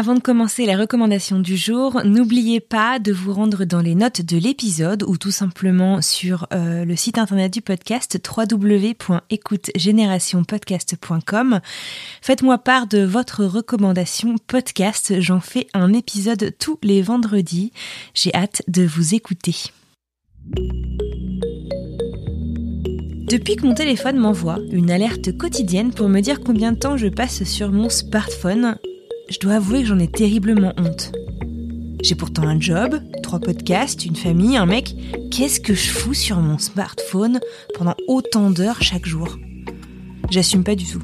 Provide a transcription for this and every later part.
Avant de commencer la recommandation du jour, n'oubliez pas de vous rendre dans les notes de l'épisode ou tout simplement sur euh, le site internet du podcast www.écoutegénérationpodcast.com. Faites-moi part de votre recommandation podcast. J'en fais un épisode tous les vendredis. J'ai hâte de vous écouter. Depuis que mon téléphone m'envoie une alerte quotidienne pour me dire combien de temps je passe sur mon smartphone, je dois avouer que j'en ai terriblement honte. J'ai pourtant un job, trois podcasts, une famille, un mec. Qu'est-ce que je fous sur mon smartphone pendant autant d'heures chaque jour? J'assume pas du tout.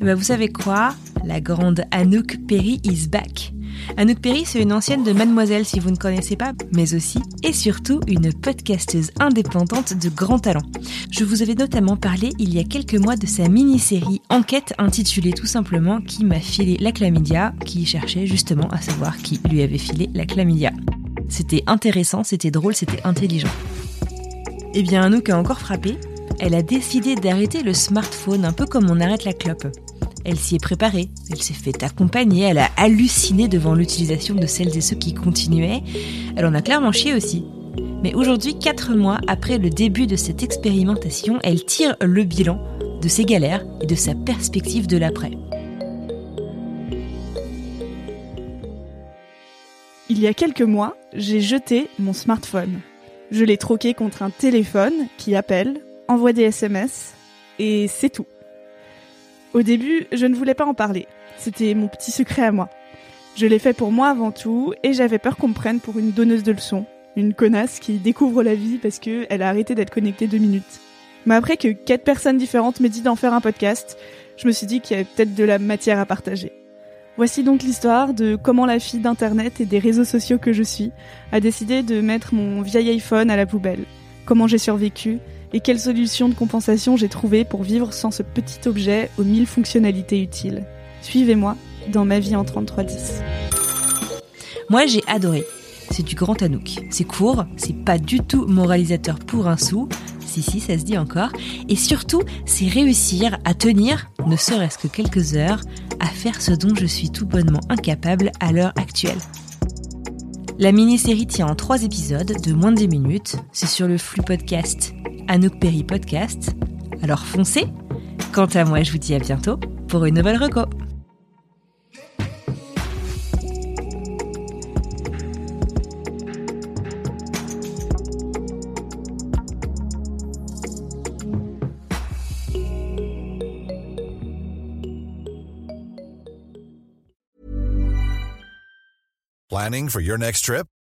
Et ben vous savez quoi? La grande Anouk Perry is back. Anouk Perry, c'est une ancienne de Mademoiselle si vous ne connaissez pas, mais aussi et surtout une podcasteuse indépendante de grand talent. Je vous avais notamment parlé il y a quelques mois de sa mini-série Enquête intitulée tout simplement Qui m'a filé la chlamydia, qui cherchait justement à savoir qui lui avait filé la chlamydia. C'était intéressant, c'était drôle, c'était intelligent. Eh bien, Anouk a encore frappé. Elle a décidé d'arrêter le smartphone un peu comme on arrête la clope. Elle s'y est préparée, elle s'est fait accompagner, elle a halluciné devant l'utilisation de celles et ceux qui continuaient. Elle en a clairement chié aussi. Mais aujourd'hui, quatre mois après le début de cette expérimentation, elle tire le bilan de ses galères et de sa perspective de l'après. Il y a quelques mois, j'ai jeté mon smartphone. Je l'ai troqué contre un téléphone qui appelle, envoie des SMS, et c'est tout. Au début, je ne voulais pas en parler. C'était mon petit secret à moi. Je l'ai fait pour moi avant tout, et j'avais peur qu'on me prenne pour une donneuse de leçons, une connasse qui découvre la vie parce qu'elle a arrêté d'être connectée deux minutes. Mais après que quatre personnes différentes m'aient dit d'en faire un podcast, je me suis dit qu'il y avait peut-être de la matière à partager. Voici donc l'histoire de comment la fille d'Internet et des réseaux sociaux que je suis a décidé de mettre mon vieil iPhone à la poubelle, comment j'ai survécu et quelles solutions de compensation j'ai trouvées pour vivre sans ce petit objet aux mille fonctionnalités utiles? Suivez-moi dans ma vie en 3310. Moi, j'ai adoré. C'est du grand Anouk. C'est court, c'est pas du tout moralisateur pour un sou. Si, si, ça se dit encore. Et surtout, c'est réussir à tenir, ne serait-ce que quelques heures, à faire ce dont je suis tout bonnement incapable à l'heure actuelle. La mini-série tient en trois épisodes de moins de 10 minutes. C'est sur le flux podcast Anouk Perry Podcast. Alors foncez Quant à moi, je vous dis à bientôt pour une nouvelle reco. Planning for your next trip?